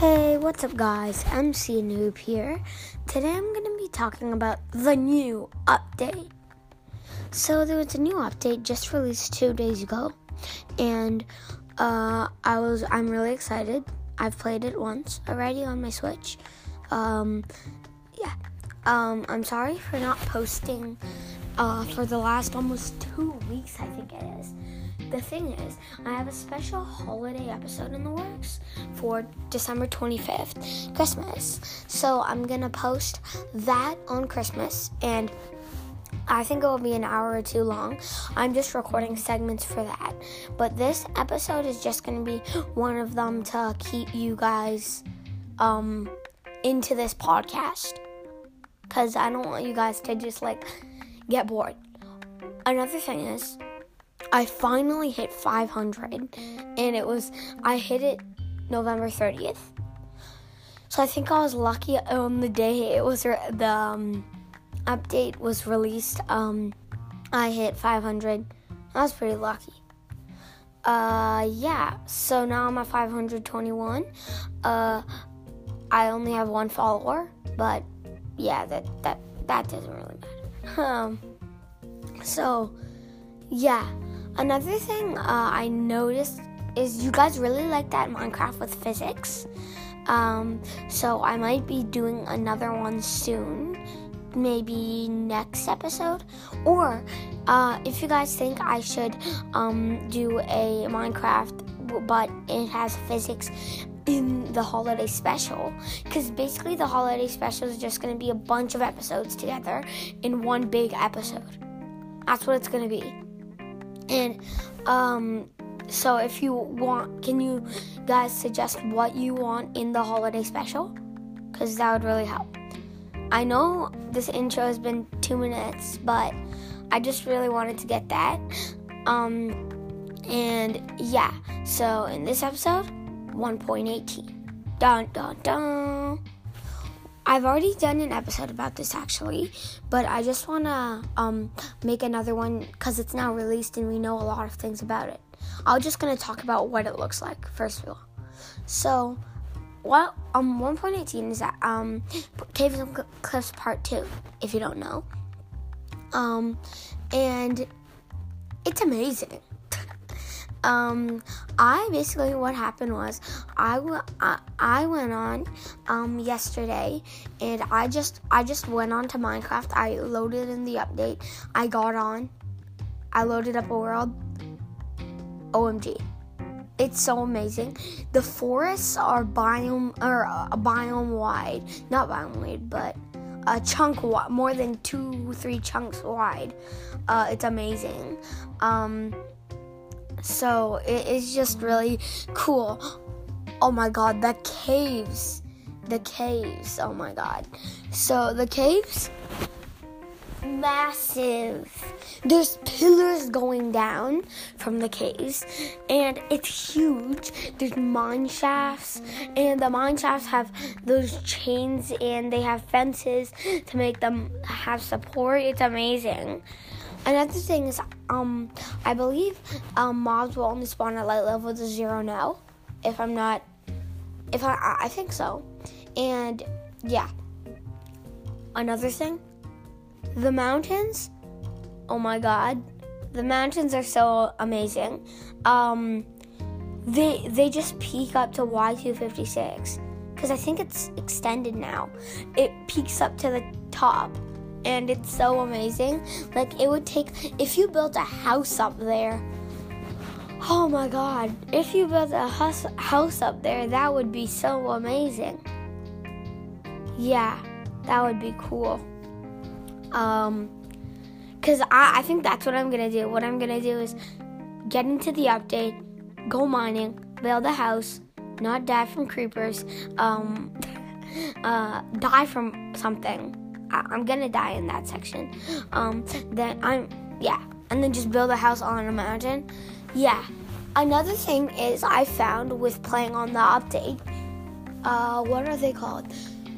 Hey, what's up, guys? MC Noob here. Today I'm going to be talking about the new update. So, there was a new update just released two days ago, and uh, I was I'm really excited. I've played it once already on my Switch. Um, yeah. Um, I'm sorry for not posting uh, for the last almost two weeks. I think it is the thing is, I have a special holiday episode in the works for December 25th, Christmas. So I'm gonna post that on Christmas and I think it will be an hour or two long. I'm just recording segments for that. But this episode is just to be one of them to keep you guys um, into this podcast. Because I don't want you guys to just like get bored. Another thing is, I finally hit 500, and it was I hit it November 30th. So I think I was lucky on the day it was re- the um, update was released. Um, I hit 500. I was pretty lucky. Uh, yeah. So now I'm at 521. Uh, I only have one follower, but yeah, that that that doesn't really matter. Um, so yeah. Another thing uh, I noticed is you guys really like that Minecraft with physics. Um, so I might be doing another one soon, maybe next episode. Or uh, if you guys think I should um, do a Minecraft, but it has physics in the holiday special, because basically the holiday special is just going to be a bunch of episodes together in one big episode. That's what it's going to be. And um, so if you want, can you guys suggest what you want in the holiday special? Because that would really help. I know this intro has been two minutes, but I just really wanted to get that. Um, and yeah, so in this episode, 1.18. Dun dun dun. I've already done an episode about this actually, but I just want to um, make another one because it's now released and we know a lot of things about it. I'm just going to talk about what it looks like first of all. So, what um 1.18 is that um Caves and Cliffs Part 2, if you don't know. Um, and it's amazing. Um, I basically what happened was I, w- I, I went on um, yesterday and I just I just went on to Minecraft. I loaded in the update. I got on. I loaded up a world. OMG. It's so amazing. The forests are biome or uh, biome wide, not biome wide, but a chunk more than two, three chunks wide. Uh, it's amazing. Um, so it is just really cool. Oh my god, the caves. The caves. Oh my god. So the caves massive. There's pillars going down from the caves, and it's huge. There's mine shafts, and the mine shafts have those chains, and they have fences to make them have support. It's amazing. Another thing is, um, I believe um, mobs will only spawn at light level to zero now. If I'm not, if I, I think so. And yeah. Another thing, the mountains. Oh my god, the mountains are so amazing. Um, they they just peak up to Y256 because I think it's extended now. It peaks up to the top and it's so amazing. Like it would take if you built a house up there. Oh my god, if you built a house, house up there, that would be so amazing. Yeah, that would be cool. Um cuz I I think that's what I'm going to do. What I'm going to do is get into the update, go mining, build a house, not die from creepers, um uh die from something I- am gonna die in that section. Um, then I'm yeah, and then just build a house on a mountain. Yeah. Another thing is I found with playing on the update. Uh, what are they called?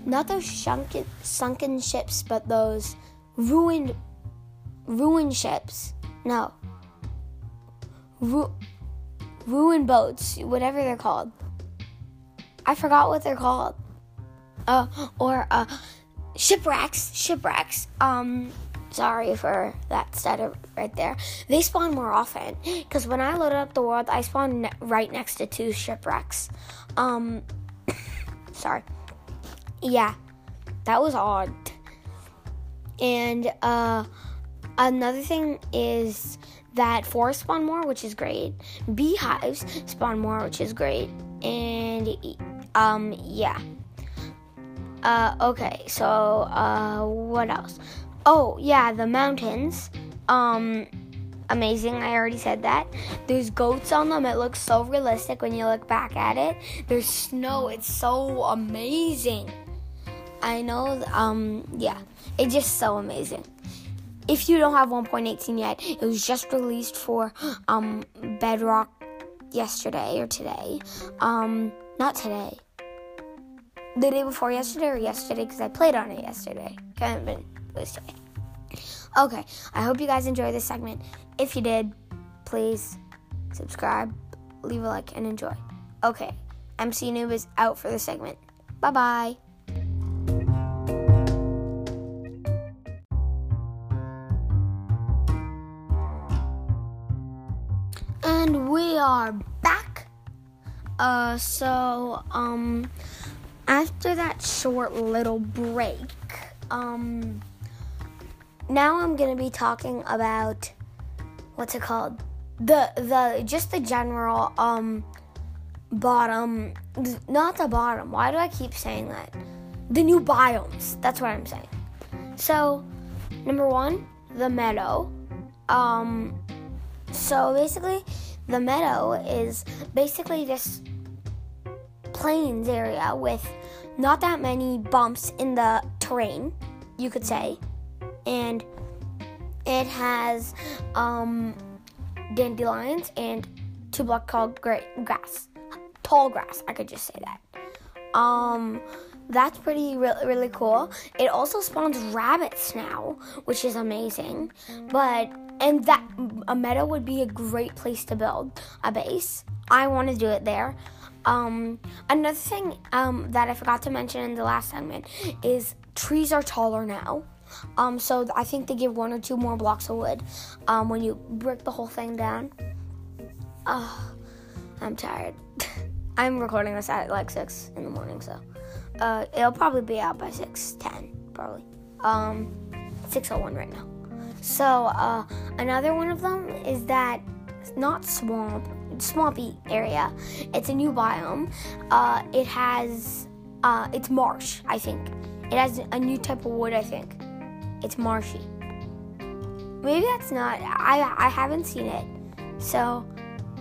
Not those sunken sunken ships, but those ruined ruined ships. No. Ru- ruined boats, whatever they're called. I forgot what they're called. Uh, or uh, shipwrecks. Shipwrecks. Um, sorry for that stutter right there. They spawn more often because when I loaded up the world, I spawned ne- right next to two shipwrecks. Um, sorry. Yeah, that was odd. And uh, another thing is that forests spawn more, which is great. Beehives spawn more, which is great. And um, yeah. Uh, okay, so uh, what else? Oh yeah, the mountains. Um, amazing. I already said that. There's goats on them. It looks so realistic when you look back at it. There's snow. It's so amazing. I know. Um, yeah, it's just so amazing. If you don't have 1.18 yet, it was just released for um Bedrock yesterday or today. Um, not today. The day before yesterday or yesterday because I played on it yesterday. Can't been today. Okay, I hope you guys enjoy this segment. If you did, please subscribe, leave a like, and enjoy. Okay, MC Noob is out for the segment. Bye bye. And we are back. Uh, so, um, after that short little break, um, now I'm gonna be talking about what's it called? The the just the general um bottom not the bottom. Why do I keep saying that? The new biomes. That's what I'm saying. So, number 1, the meadow. Um so basically the meadow is basically this plains area with not that many bumps in the terrain, you could say and it has um, dandelions and two block great grass, tall grass. I could just say that. Um, that's pretty really cool. It also spawns rabbits now, which is amazing. But and that a meadow would be a great place to build a base. I want to do it there. Um, another thing um, that I forgot to mention in the last segment is trees are taller now. Um, so I think they give one or two more blocks of wood um, when you break the whole thing down. Oh, I'm tired. I'm recording this at like six in the morning, so uh, it'll probably be out by six ten, probably. Um, six oh one right now. So uh, another one of them is that not swamp, swampy area. It's a new biome. Uh, it has uh, it's marsh, I think. It has a new type of wood, I think. It's marshy. Maybe that's not. I I haven't seen it, so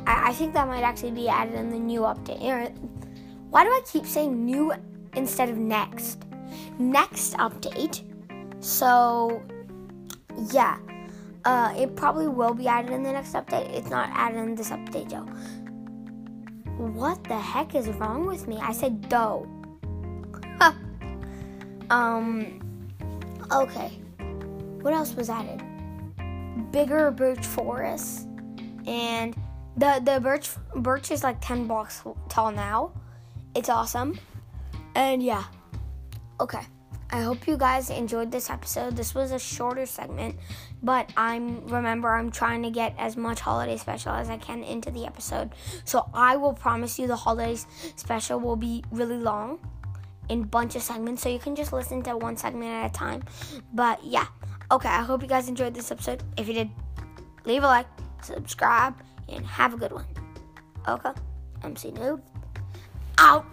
I, I think that might actually be added in the new update. Why do I keep saying new instead of next? Next update. So yeah, uh, it probably will be added in the next update. It's not added in this update, Joe. What the heck is wrong with me? I said dough. um. Okay. What else was added? Bigger birch forests, and the the birch birch is like ten blocks tall now. It's awesome, and yeah. Okay. I hope you guys enjoyed this episode. This was a shorter segment, but I'm remember I'm trying to get as much holiday special as I can into the episode. So I will promise you the holidays special will be really long in bunch of segments so you can just listen to one segment at a time. But yeah. Okay, I hope you guys enjoyed this episode. If you did, leave a like, subscribe, and have a good one. Okay, MC Noob, out.